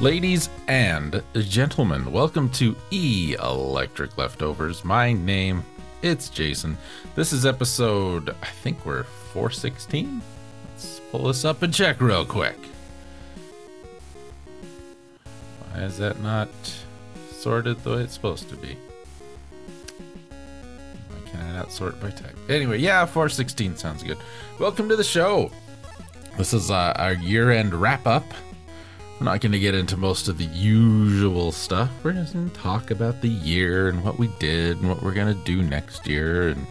Ladies and gentlemen, welcome to E Electric Leftovers. My name, it's Jason. This is episode, I think we're 416. Let's pull this up and check real quick. Why is that not sorted the way it's supposed to be? Why can I not sort by type? Anyway, yeah, 416 sounds good. Welcome to the show. This is uh, our year end wrap up. We're not going to get into most of the usual stuff. We're just going to talk about the year and what we did and what we're going to do next year and,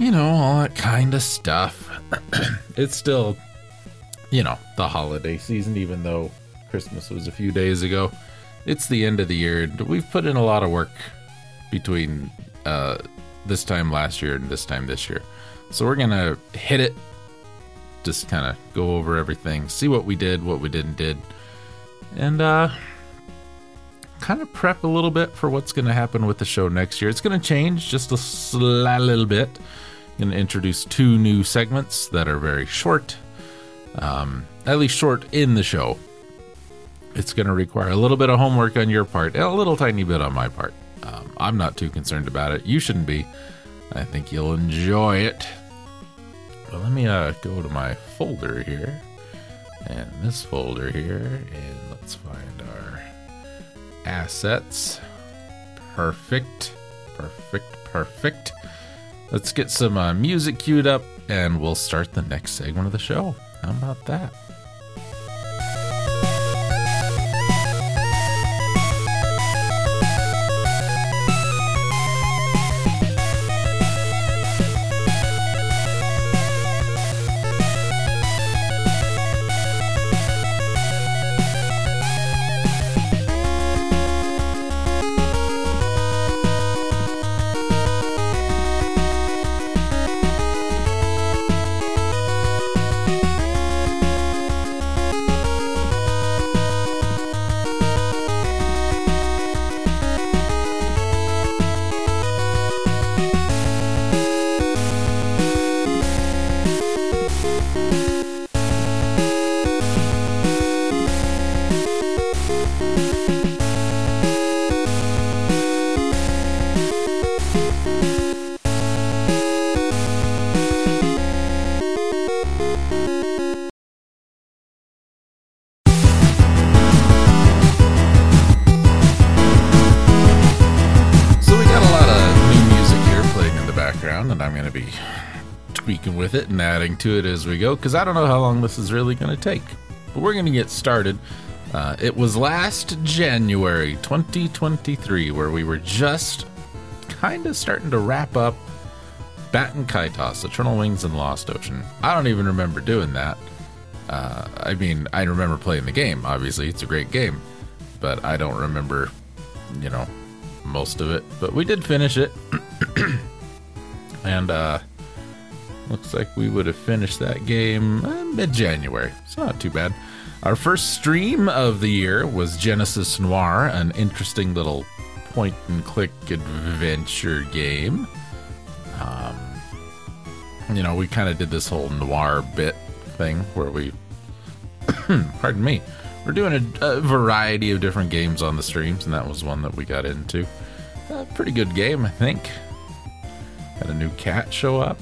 you know, all that kind of stuff. it's still, you know, the holiday season, even though Christmas was a few days ago. It's the end of the year. We've put in a lot of work between uh, this time last year and this time this year. So we're going to hit it just kind of go over everything, see what we did, what we didn't did, and uh, kind of prep a little bit for what's going to happen with the show next year. It's going to change just a slight little bit. I'm Going to introduce two new segments that are very short, um, at least short in the show. It's going to require a little bit of homework on your part, a little tiny bit on my part. Um, I'm not too concerned about it. You shouldn't be. I think you'll enjoy it. Well, let me uh, go to my folder here, and this folder here, and let's find assets. Perfect, perfect, perfect. Let's get some uh, music queued up, and we'll start the next segment of the show. How about that? Background, and I'm going to be tweaking with it and adding to it as we go because I don't know how long this is really going to take. But we're going to get started. Uh, it was last January 2023 where we were just kind of starting to wrap up Baten Kaitos, Eternal Wings and Lost Ocean. I don't even remember doing that. Uh, I mean, I remember playing the game, obviously, it's a great game, but I don't remember, you know, most of it, but we did finish it. and uh looks like we would have finished that game uh, mid-January. It's not too bad. Our first stream of the year was Genesis Noir, an interesting little point and click adventure game. Um you know, we kind of did this whole noir bit thing where we pardon me we're doing a, a variety of different games on the streams and that was one that we got into a pretty good game i think had a new cat show up.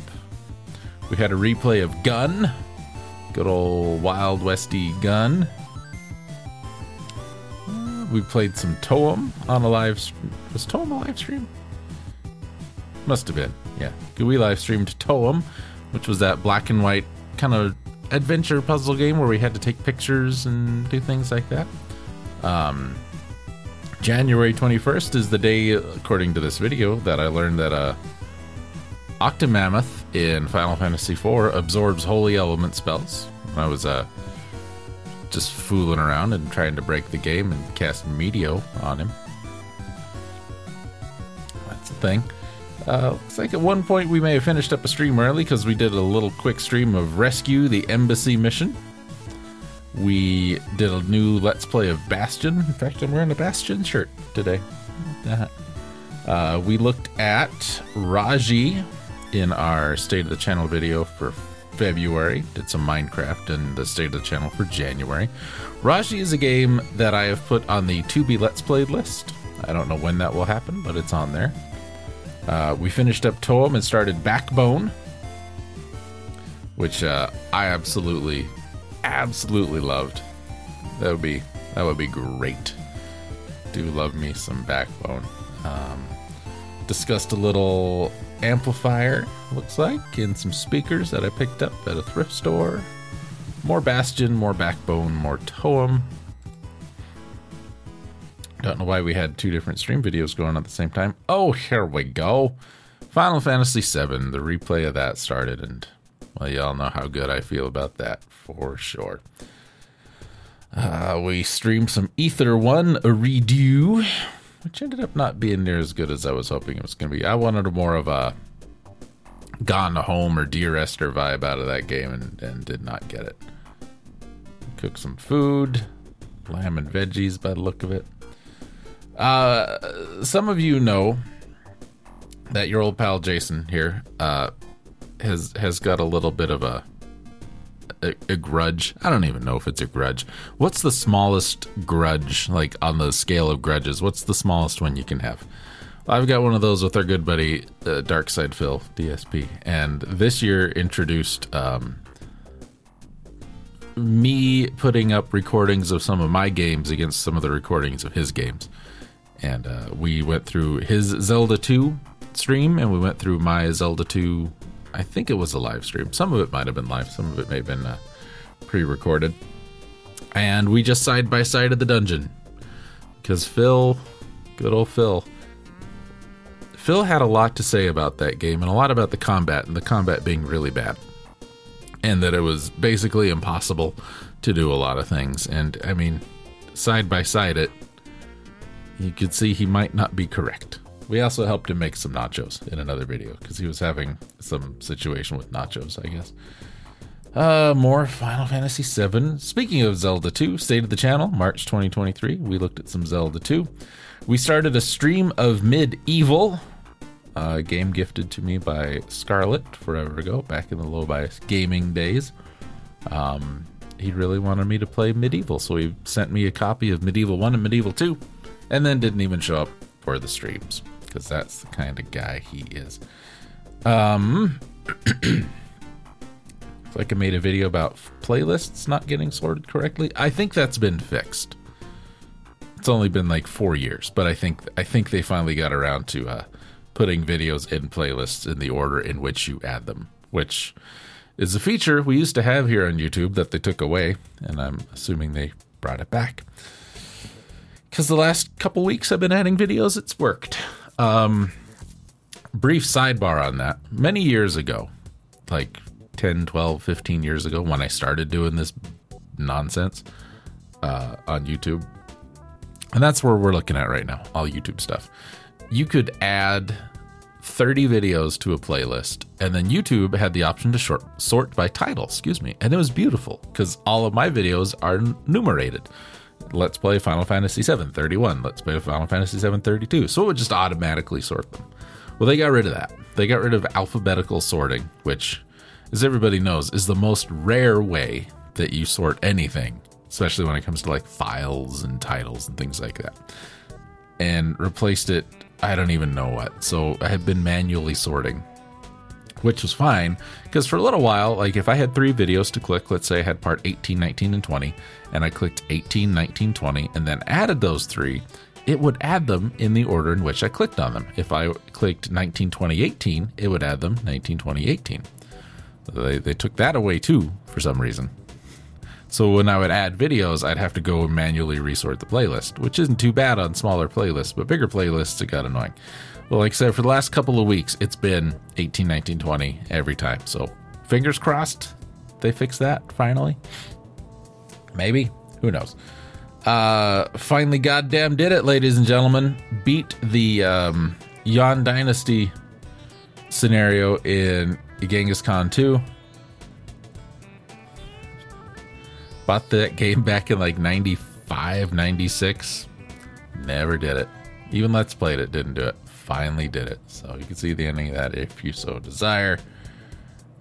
We had a replay of gun. Good old wild westy gun. Uh, we played some toem on a live st- was toem a live stream? Must have been yeah. We live streamed toem which was that black and white kind of adventure puzzle game where we had to take pictures and do things like that. Um, January 21st is the day, according to this video, that I learned that uh, Octomammoth in Final Fantasy IV absorbs holy element spells. I was uh, just fooling around and trying to break the game and cast Meteor on him. That's the thing. Uh, looks like at one point we may have finished up a stream early because we did a little quick stream of Rescue the Embassy mission. We did a new Let's Play of Bastion. In fact, I'm wearing a Bastion shirt today. Uh, we looked at Raji in our State of the Channel video for February. Did some Minecraft and the State of the Channel for January. Raji is a game that I have put on the to be Let's Played list. I don't know when that will happen, but it's on there. Uh, we finished up Toem and started Backbone, which uh, I absolutely, absolutely loved. That would be that would be great. Do love me some Backbone. Um, discussed a little amplifier, looks like, and some speakers that I picked up at a thrift store. More Bastion, more Backbone, more Toem. Don't know why we had two different stream videos going at the same time. Oh, here we go. Final Fantasy VII, the replay of that started, and well, y'all know how good I feel about that for sure. Uh, we streamed some Ether 1, a redo, which ended up not being near as good as I was hoping it was going to be. I wanted a more of a Gone Home or Dear Esther vibe out of that game and, and did not get it. Cook some food, lamb and veggies by the look of it. Uh, some of you know that your old pal Jason here uh, has has got a little bit of a, a, a grudge. I don't even know if it's a grudge. What's the smallest grudge like on the scale of grudges? What's the smallest one you can have? I've got one of those with our good buddy uh, Dark Side Phil DSP, and this year introduced um, me putting up recordings of some of my games against some of the recordings of his games and uh, we went through his Zelda 2 stream and we went through my Zelda 2. I think it was a live stream. Some of it might have been live, some of it may have been uh, pre recorded. And we just side by side of the dungeon because Phil, good old Phil, Phil had a lot to say about that game and a lot about the combat and the combat being really bad. And that it was basically impossible to do a lot of things. And I mean, side by side it, you could see he might not be correct. We also helped him make some nachos in another video because he was having some situation with nachos, I guess. Uh, more Final Fantasy VII. Speaking of Zelda 2, State of the Channel, March 2023. We looked at some Zelda 2. We started a stream of Medieval, a game gifted to me by Scarlett forever ago, back in the low bias gaming days. Um, he really wanted me to play Medieval, so he sent me a copy of Medieval 1 and Medieval 2 and then didn't even show up for the streams because that's the kind of guy he is. Um, like I made a video about playlists not getting sorted correctly. I think that's been fixed. It's only been like four years, but I think I think they finally got around to uh, putting videos in playlists in the order in which you add them, which is a feature we used to have here on YouTube that they took away, and I'm assuming they brought it back because the last couple weeks I've been adding videos, it's worked. Um, brief sidebar on that. Many years ago, like 10, 12, 15 years ago, when I started doing this nonsense uh, on YouTube, and that's where we're looking at right now, all YouTube stuff. You could add 30 videos to a playlist, and then YouTube had the option to short, sort by title, excuse me. And it was beautiful because all of my videos are numerated. Let's Play Final Fantasy VII 31. Let's Play Final Fantasy VII 32. So it would just automatically sort them. Well, they got rid of that. They got rid of alphabetical sorting, which, as everybody knows, is the most rare way that you sort anything, especially when it comes to like files and titles and things like that. And replaced it, I don't even know what. So I have been manually sorting which was fine because for a little while, like if I had three videos to click, let's say I had part 18, 19, and 20, and I clicked 18, 19, 20, and then added those three, it would add them in the order in which I clicked on them. If I clicked 19, 20, 18, it would add them 19, 20, 18. They, they took that away too for some reason. So when I would add videos, I'd have to go and manually resort the playlist, which isn't too bad on smaller playlists, but bigger playlists, it got annoying. Well, like I said, for the last couple of weeks, it's been 18, 19, 20 every time. So fingers crossed they fix that finally. Maybe. Who knows? Uh, finally, goddamn did it, ladies and gentlemen. Beat the um, Yuan Dynasty scenario in Genghis Khan 2. Bought that game back in like 95, 96. Never did it. Even Let's Played it, didn't do it. Finally did it. So you can see the ending of that if you so desire.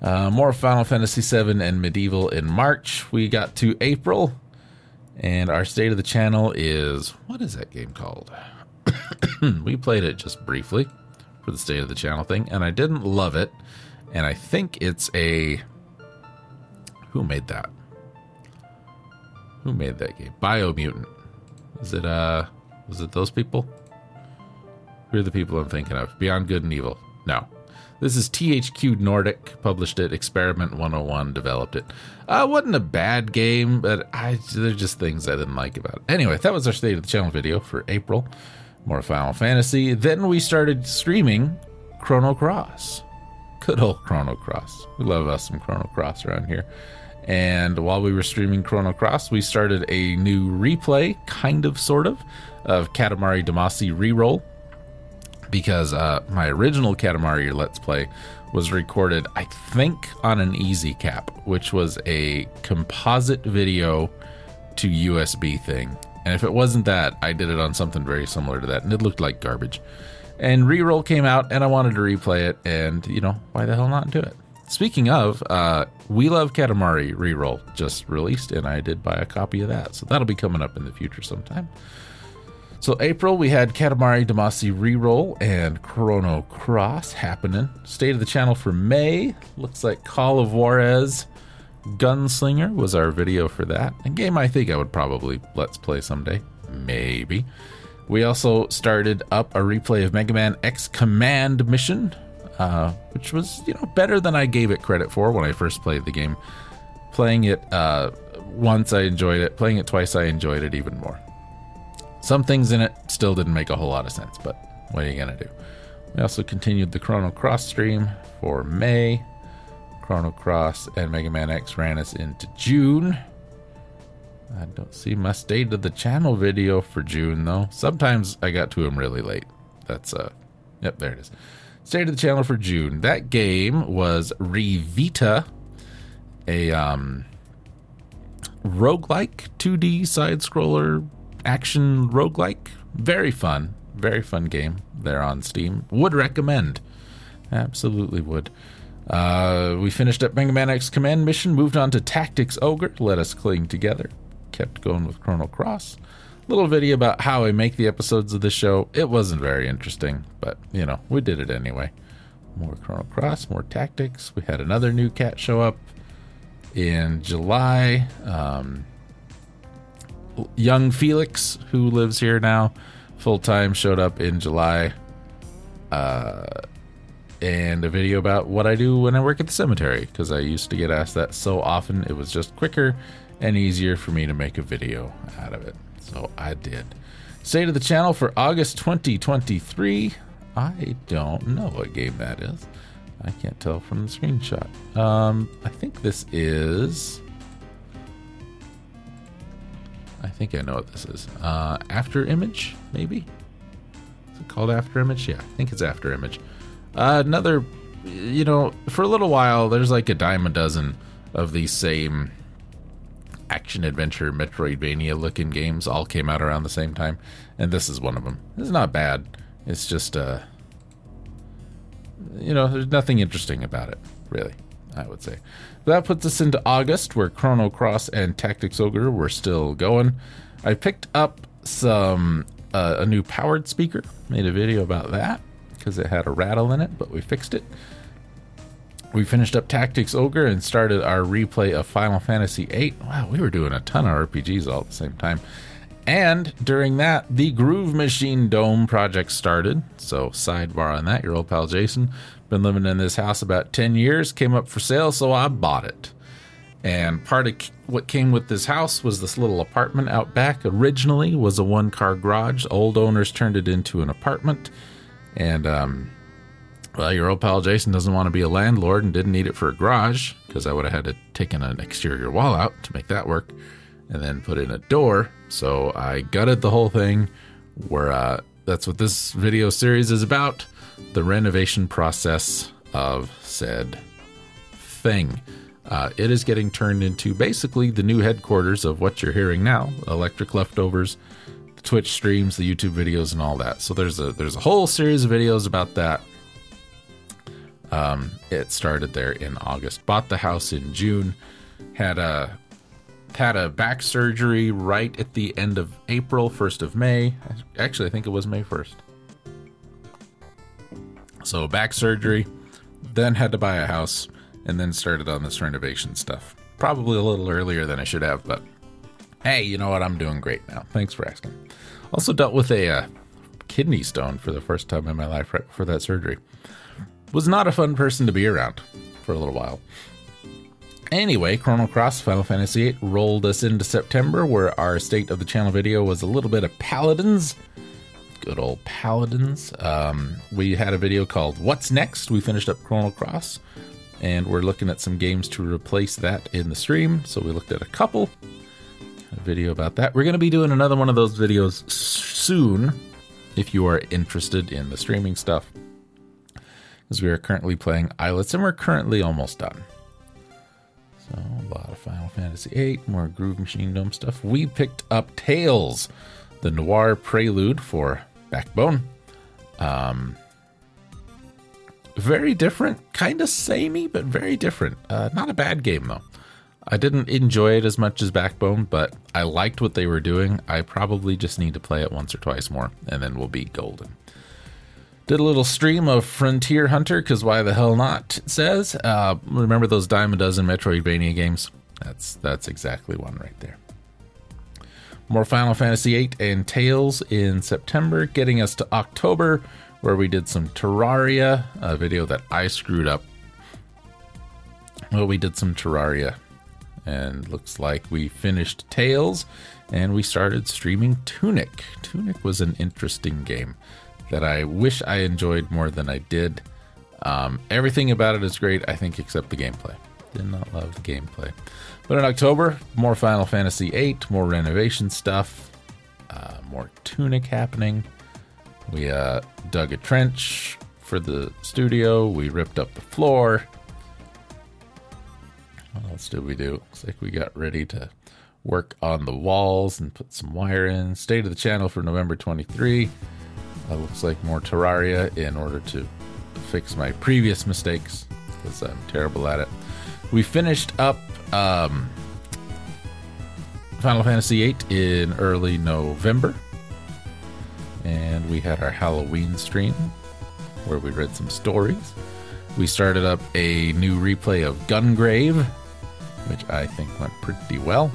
Uh, more Final Fantasy VII and Medieval in March. We got to April, and our state of the channel is what is that game called? we played it just briefly for the state of the channel thing, and I didn't love it. And I think it's a who made that? Who made that game? Biomutant. Is it uh was it those people? Who are the people I'm thinking of? Beyond Good and Evil. No. This is THQ Nordic, published it. Experiment 101 developed it. Uh, wasn't a bad game, but I there's just things I didn't like about it. Anyway, that was our state of the channel video for April. More Final Fantasy. Then we started streaming Chrono Cross. Good old Chrono Cross. We love us some Chrono Cross around here. And while we were streaming Chrono Cross, we started a new replay, kind of, sort of, of Katamari Damacy Reroll because uh, my original Katamari Let's Play was recorded, I think, on an Easy Cap, which was a composite video to USB thing. And if it wasn't that, I did it on something very similar to that, and it looked like garbage. And Reroll came out, and I wanted to replay it, and you know, why the hell not do it? Speaking of, uh, We Love Katamari Reroll just released, and I did buy a copy of that, so that'll be coming up in the future sometime. So April we had Katamari Damacy Reroll and Chrono Cross happening. State of the channel for May looks like Call of Juarez Gunslinger was our video for that. A game I think I would probably let's play someday. Maybe. We also started up a replay of Mega Man X Command Mission, uh, which was you know better than I gave it credit for when I first played the game. Playing it uh, once I enjoyed it. Playing it twice I enjoyed it even more. Some things in it still didn't make a whole lot of sense, but what are you going to do? We also continued the Chrono Cross stream for May. Chrono Cross and Mega Man X ran us into June. I don't see my state of the channel video for June though. Sometimes I got to them really late. That's uh yep, there it is. State of the channel for June. That game was Revita, a um roguelike 2D side scroller action roguelike. Very fun. Very fun game there on Steam. Would recommend. Absolutely would. Uh, we finished up Mega Man X Command Mission, moved on to Tactics Ogre, let us cling together. Kept going with Chrono Cross. Little video about how I make the episodes of the show. It wasn't very interesting, but you know, we did it anyway. More Chrono Cross, more tactics. We had another new cat show up in July. Um, young Felix, who lives here now, full time, showed up in July. Uh, and a video about what I do when I work at the cemetery, because I used to get asked that so often. It was just quicker and easier for me to make a video out of it. So I did. State to the channel for August 2023. I don't know what game that is. I can't tell from the screenshot. Um, I think this is. I think I know what this is. Uh, after Image, maybe? Is it called After Image? Yeah, I think it's After Image. Uh, another, you know, for a little while, there's like a dime a dozen of these same action adventure Metroidvania looking games all came out around the same time, and this is one of them. It's not bad. It's just, uh, you know, there's nothing interesting about it, really. I would say. That puts us into August, where Chrono Cross and Tactics Ogre were still going. I picked up some uh, a new powered speaker. Made a video about that because it had a rattle in it, but we fixed it. We finished up Tactics Ogre and started our replay of Final Fantasy VIII. Wow, we were doing a ton of RPGs all at the same time. And during that, the Groove Machine Dome project started. So, sidebar on that, your old pal Jason been living in this house about 10 years, came up for sale, so I bought it. And part of what came with this house was this little apartment out back. Originally was a one car garage. Old owners turned it into an apartment. And um, well, your old pal Jason doesn't want to be a landlord and didn't need it for a garage because I would have had to taken an exterior wall out to make that work and then put in a door. So I gutted the whole thing. Where uh, that's what this video series is about the renovation process of said thing. Uh, it is getting turned into basically the new headquarters of what you're hearing now electric leftovers the twitch streams the youtube videos and all that so there's a there's a whole series of videos about that um, it started there in august bought the house in june had a had a back surgery right at the end of april 1st of may actually i think it was may 1st so back surgery then had to buy a house and then started on this renovation stuff. Probably a little earlier than I should have, but hey, you know what? I'm doing great now. Thanks for asking. Also dealt with a uh, kidney stone for the first time in my life right before that surgery. Was not a fun person to be around for a little while. Anyway, Chrono Cross Final Fantasy VIII rolled us into September, where our state of the channel video was a little bit of Paladins. Good old Paladins. Um, we had a video called What's Next? We finished up Chrono Cross and we're looking at some games to replace that in the stream. So we looked at a couple. A video about that. We're going to be doing another one of those videos soon if you are interested in the streaming stuff. Because we are currently playing Islets and we're currently almost done. So a lot of Final Fantasy VIII, more Groove Machine Dome stuff. We picked up Tails, the noir prelude for Backbone. Um, very different, kind of samey, but very different. Uh, not a bad game though. I didn't enjoy it as much as Backbone, but I liked what they were doing. I probably just need to play it once or twice more, and then we'll be golden. Did a little stream of Frontier Hunter, because why the hell not? It says. Uh, remember those dime a dozen Metroidvania games? That's that's exactly one right there. More Final Fantasy VIII and Tails in September, getting us to October where we did some Terraria, a video that I screwed up. Well, we did some Terraria, and looks like we finished Tails, and we started streaming Tunic. Tunic was an interesting game that I wish I enjoyed more than I did. Um, everything about it is great, I think, except the gameplay. Did not love the gameplay. But in October, more Final Fantasy VIII, more renovation stuff, uh, more Tunic happening. We uh, dug a trench for the studio. We ripped up the floor. What else did we do? Looks like we got ready to work on the walls and put some wire in. State of the channel for November 23. Uh, looks like more Terraria in order to fix my previous mistakes because I'm terrible at it. We finished up um, Final Fantasy VIII in early November and we had our Halloween stream where we read some stories. We started up a new replay of Gungrave, which I think went pretty well.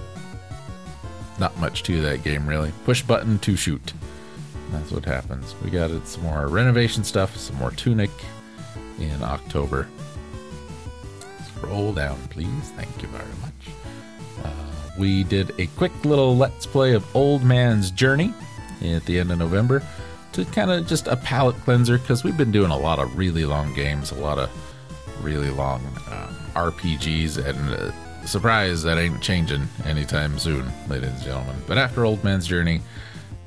Not much to that game, really. Push button to shoot. That's what happens. We got some more renovation stuff, some more Tunic in October. Scroll down, please. Thank you very much. Uh, we did a quick little Let's Play of Old Man's Journey at the end of November to kind of just a palate cleanser because we've been doing a lot of really long games, a lot of really long um, RPGs, and uh, surprise that ain't changing anytime soon, ladies and gentlemen. But after Old Man's Journey,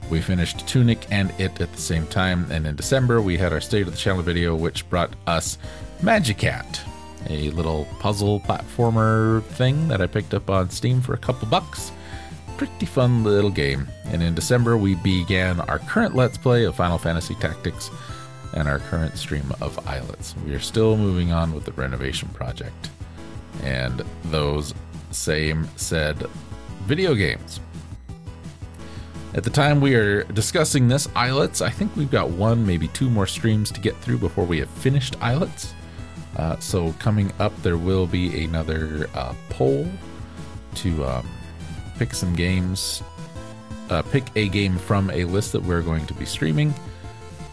we finished Tunic and It at the same time, and in December we had our State of the Channel video, which brought us Magicat, a little puzzle platformer thing that I picked up on Steam for a couple bucks pretty fun little game. And in December, we began our current Let's Play of Final Fantasy Tactics and our current stream of Islets. We are still moving on with the renovation project and those same said video games. At the time we are discussing this, Islets, I think we've got one, maybe two more streams to get through before we have finished Islets. Uh, so coming up, there will be another uh, poll to um, pick some games, uh, pick a game from a list that we're going to be streaming.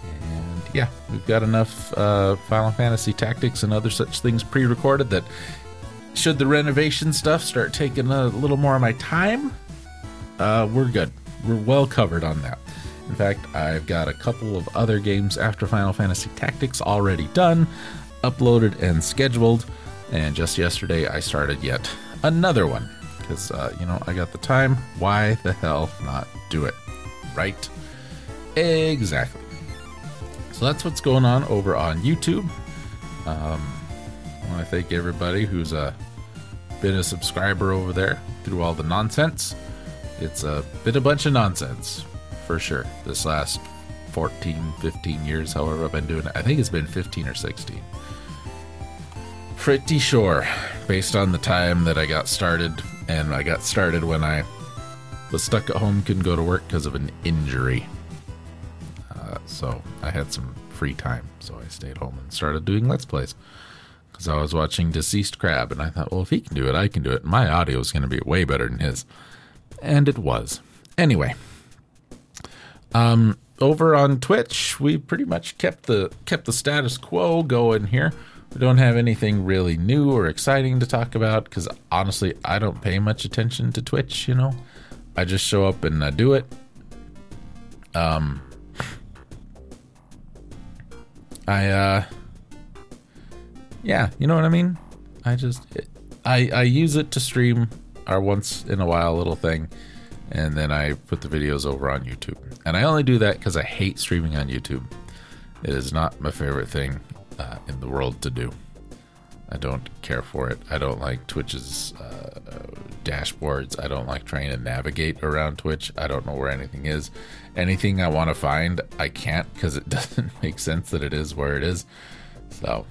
And yeah, we've got enough uh, Final Fantasy Tactics and other such things pre recorded that should the renovation stuff start taking a little more of my time, uh, we're good. We're well covered on that. In fact, I've got a couple of other games after Final Fantasy Tactics already done, uploaded, and scheduled. And just yesterday, I started yet another one because uh, you know I got the time. Why the hell not do it? Right? Exactly. So that's what's going on over on YouTube. Um, I want to thank everybody who's uh, been a subscriber over there through all the nonsense. It's a been a bunch of nonsense, for sure. This last 14, 15 years, however I've been doing it. I think it's been 15 or 16. Pretty sure, based on the time that I got started, and I got started when I was stuck at home, couldn't go to work because of an injury. Uh, so I had some free time, so I stayed home and started doing Let's Plays. Because I was watching Deceased Crab, and I thought, well, if he can do it, I can do it. My audio is going to be way better than his. And it was. Anyway, um, over on Twitch, we pretty much kept the kept the status quo going here. We don't have anything really new or exciting to talk about because honestly, I don't pay much attention to Twitch. You know, I just show up and I do it. Um, I uh, yeah, you know what I mean. I just I I use it to stream our once in a while little thing, and then I put the videos over on YouTube. And I only do that because I hate streaming on YouTube. It is not my favorite thing uh, in the world to do. I don't care for it. I don't like Twitch's uh, dashboards. I don't like trying to navigate around Twitch. I don't know where anything is. Anything I want to find, I can't because it doesn't make sense that it is where it is. So,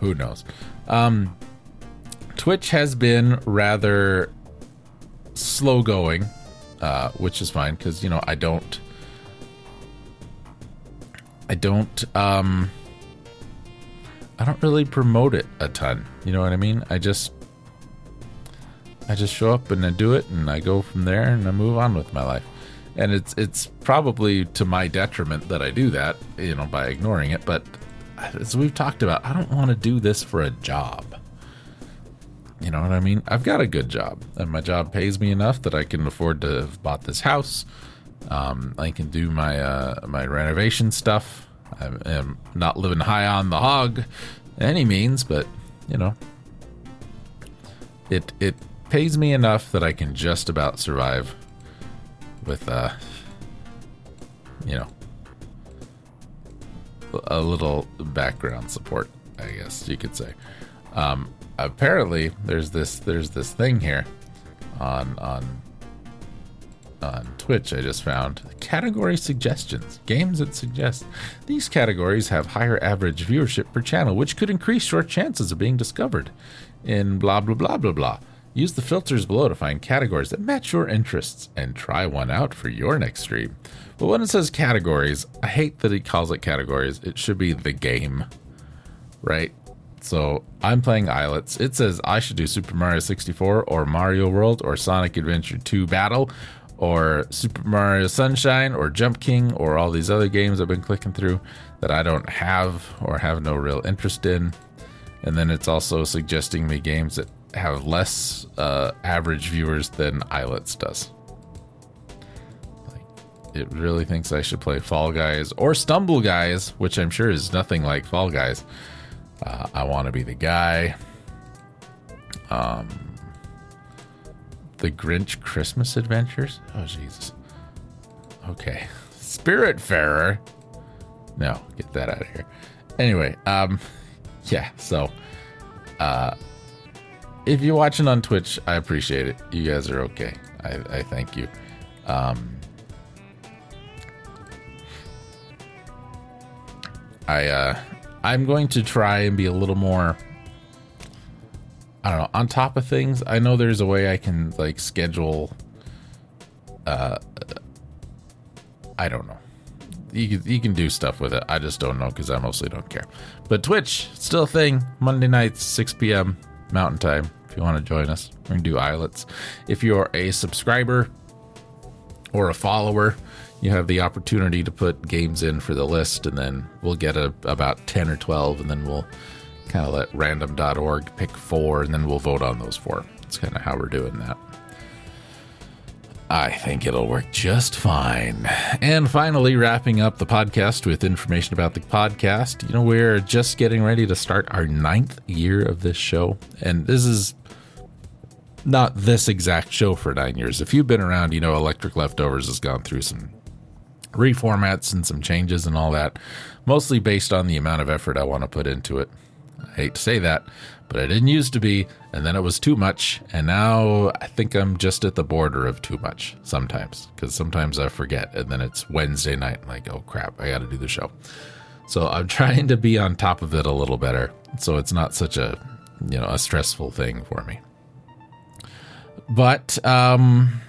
who knows? Um, Twitch has been rather slow going, uh, which is fine because you know I don't, I don't, um, I don't really promote it a ton. You know what I mean? I just, I just show up and I do it, and I go from there, and I move on with my life. And it's it's probably to my detriment that I do that, you know, by ignoring it. But as we've talked about, I don't want to do this for a job. You know what I mean? I've got a good job, and my job pays me enough that I can afford to have bought this house. Um, I can do my uh, my renovation stuff. I am not living high on the hog, any means, but you know, it it pays me enough that I can just about survive with uh, you know, a little background support, I guess you could say. Um, apparently there's this there's this thing here on on on Twitch I just found. Category suggestions. Games that suggest these categories have higher average viewership per channel which could increase your chances of being discovered in blah blah blah blah blah. Use the filters below to find categories that match your interests and try one out for your next stream. But when it says categories I hate that he calls it categories. It should be the game right so I'm playing Islets. It says I should do Super Mario 64 or Mario World or Sonic Adventure 2 Battle or Super Mario Sunshine or Jump King or all these other games I've been clicking through that I don't have or have no real interest in. And then it's also suggesting me games that have less uh, average viewers than Islets does. It really thinks I should play Fall Guys or Stumble Guys, which I'm sure is nothing like Fall Guys. Uh, I want to be the guy. Um, the Grinch Christmas Adventures. Oh Jesus. Okay, Spiritfarer. No, get that out of here. Anyway, um, yeah. So, uh, if you're watching on Twitch, I appreciate it. You guys are okay. I, I thank you. Um, I uh, I'm going to try and be a little more I don't know, on top of things. I know there's a way I can like schedule uh I don't know. You can, you can do stuff with it. I just don't know because I mostly don't care. But Twitch, still a thing. Monday nights, 6 p.m. Mountain Time. If you want to join us, we're going to do islets. If you're a subscriber or a follower, you have the opportunity to put games in for the list, and then we'll get a, about 10 or 12, and then we'll kind of let random.org pick four, and then we'll vote on those four. That's kind of how we're doing that. I think it'll work just fine. And finally, wrapping up the podcast with information about the podcast. You know, we're just getting ready to start our ninth year of this show. And this is not this exact show for nine years. If you've been around, you know Electric Leftovers has gone through some reformats and some changes and all that, mostly based on the amount of effort I want to put into it. I hate to say that, but I didn't used to be, and then it was too much, and now I think I'm just at the border of too much sometimes, because sometimes I forget, and then it's Wednesday night, I'm like, oh crap, I got to do the show. So I'm trying to be on top of it a little better, so it's not such a you know a stressful thing for me. But um,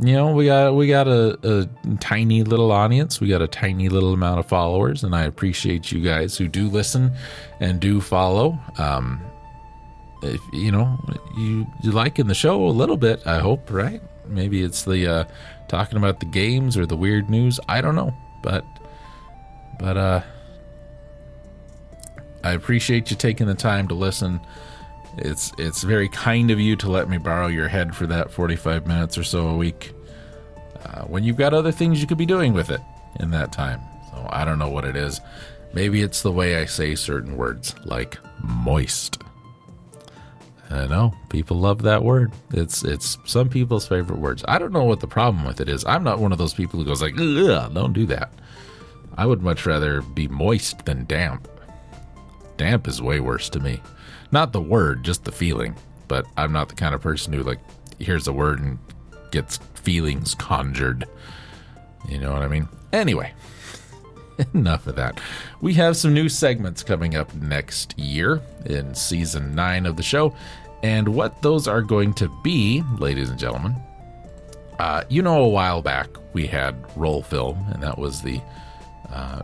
you know we got we got a, a tiny little audience. We got a tiny little amount of followers and i appreciate you guys who do listen and do follow. Um if you know you you liking the show a little bit i hope right? Maybe it's the uh talking about the games or the weird news. I don't know but but uh i appreciate you taking the time to listen it's it's very kind of you to let me borrow your head for that 45 minutes or so a week uh, when you've got other things you could be doing with it in that time. So I don't know what it is. Maybe it's the way I say certain words, like moist. I know people love that word. It's it's some people's favorite words. I don't know what the problem with it is. I'm not one of those people who goes like, don't do that. I would much rather be moist than damp. Damp is way worse to me. Not the word, just the feeling. But I'm not the kind of person who like hears a word and gets feelings conjured. You know what I mean? Anyway, enough of that. We have some new segments coming up next year in season nine of the show. And what those are going to be, ladies and gentlemen, uh, you know, a while back we had roll film, and that was the uh,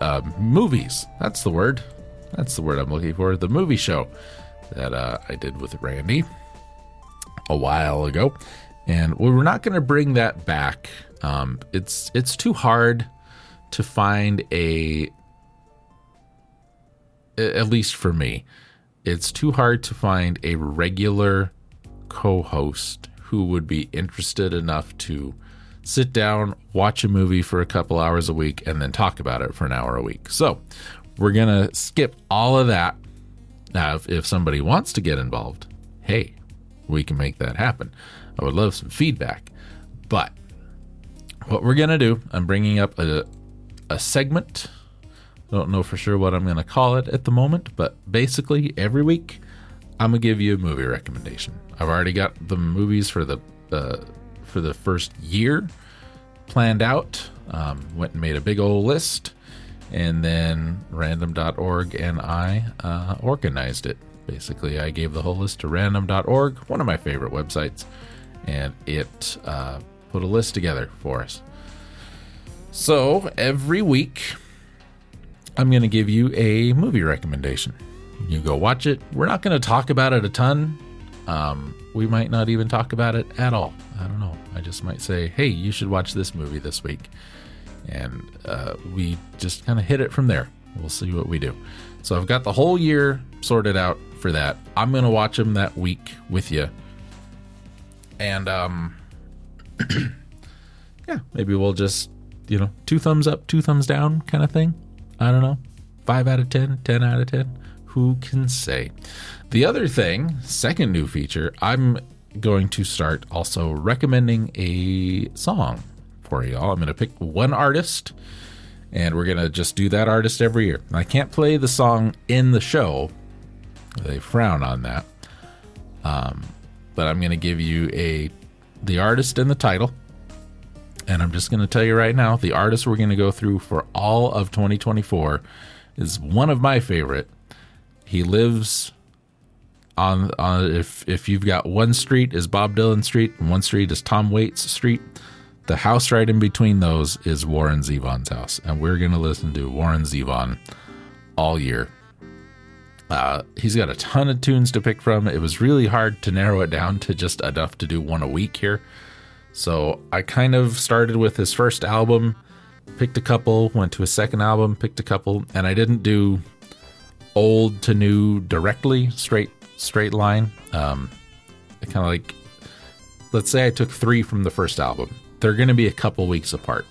uh, movies. That's the word. That's the word I'm looking for. The movie show that uh, I did with Randy a while ago, and we're not going to bring that back. Um, it's it's too hard to find a, at least for me, it's too hard to find a regular co-host who would be interested enough to sit down, watch a movie for a couple hours a week, and then talk about it for an hour a week. So we're gonna skip all of that now, if, if somebody wants to get involved, hey, we can make that happen. I would love some feedback. But what we're going to do, I'm bringing up a, a segment. I don't know for sure what I'm going to call it at the moment, but basically every week I'm going to give you a movie recommendation. I've already got the movies for the uh, for the first year planned out. Um, went and made a big old list and then random.org and I uh, organized it. Basically, I gave the whole list to random.org, one of my favorite websites, and it uh, put a list together for us. So every week, I'm going to give you a movie recommendation. You go watch it. We're not going to talk about it a ton. Um, we might not even talk about it at all. I don't know. I just might say, hey, you should watch this movie this week and uh, we just kind of hit it from there. We'll see what we do. So I've got the whole year sorted out for that. I'm gonna watch them that week with you, and um, yeah, maybe we'll just you know two thumbs up, two thumbs down kind of thing. I don't know, five out of ten, ten out of ten. Who can say? The other thing, second new feature, I'm going to start also recommending a song for y'all. I'm going to pick one artist, and we're going to just do that artist every year. I can't play the song in the show, they frown on that. Um, but I'm going to give you a the artist and the title. And I'm just going to tell you right now, the artist we're going to go through for all of 2024 is one of my favorite. He lives on on if if you've got one street is Bob Dylan Street and one street is Tom Waits Street. The house right in between those is Warren Zevon's house, and we're going to listen to Warren Zevon all year. Uh, he's got a ton of tunes to pick from. It was really hard to narrow it down to just enough to do one a week here. So I kind of started with his first album, picked a couple, went to his second album, picked a couple, and I didn't do old to new directly, straight straight line. Um, kind of like, let's say I took three from the first album they're going to be a couple weeks apart.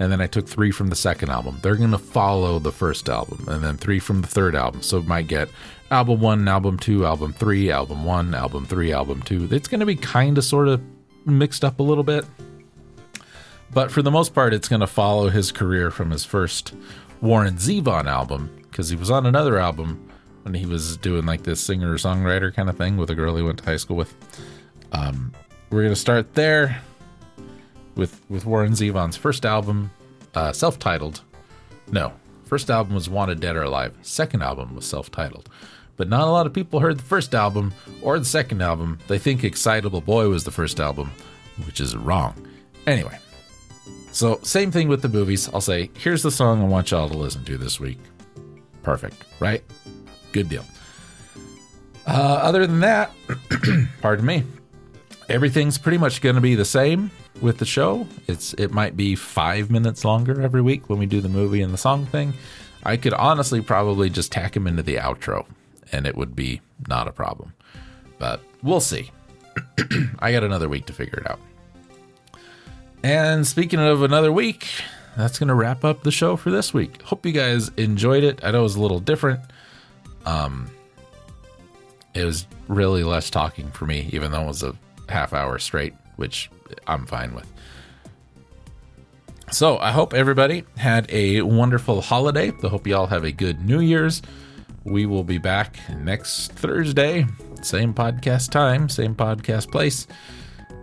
And then I took three from the second album. They're going to follow the first album, and then three from the third album. So it might get album one, album two, album three, album one, album three, album two. It's going to be kind of sort of mixed up a little bit. But for the most part, it's going to follow his career from his first Warren Zevon album because he was on another album when he was doing like this singer songwriter kind of thing with a girl he went to high school with. Um, we're gonna start there with with Warren Zevon's first album, uh, self-titled. No, first album was Wanted Dead or Alive. Second album was self-titled. But not a lot of people heard the first album or the second album. They think Excitable Boy was the first album, which is wrong. Anyway, so same thing with the movies. I'll say, here's the song I want y'all to listen to this week. Perfect, right? Good deal. Uh, other than that, pardon me, everything's pretty much going to be the same with the show. It's it might be five minutes longer every week when we do the movie and the song thing. I could honestly probably just tack them into the outro, and it would be not a problem. But we'll see. I got another week to figure it out. And speaking of another week, that's going to wrap up the show for this week. Hope you guys enjoyed it. I know it was a little different. Um, it was really less talking for me, even though it was a half hour straight, which I'm fine with. So I hope everybody had a wonderful holiday. I hope you all have a good New Year's. We will be back next Thursday, same podcast time, same podcast place,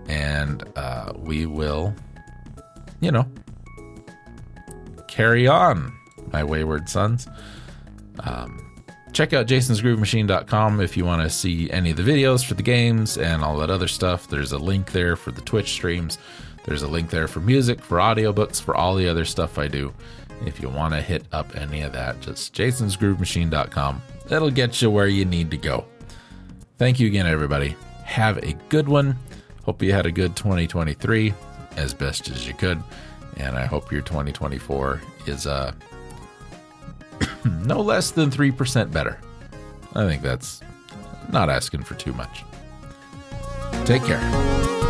and uh, we will, you know, carry on, my wayward sons. Um, check out jasonsgroovemachine.com if you want to see any of the videos for the games and all that other stuff. There's a link there for the Twitch streams. There's a link there for music, for audiobooks, for all the other stuff I do. If you want to hit up any of that, just jasonsgroovemachine.com. That'll get you where you need to go. Thank you again, everybody. Have a good one. Hope you had a good 2023 as best as you could. And I hope your 2024 is uh, no less than 3% better. I think that's not asking for too much. Take care.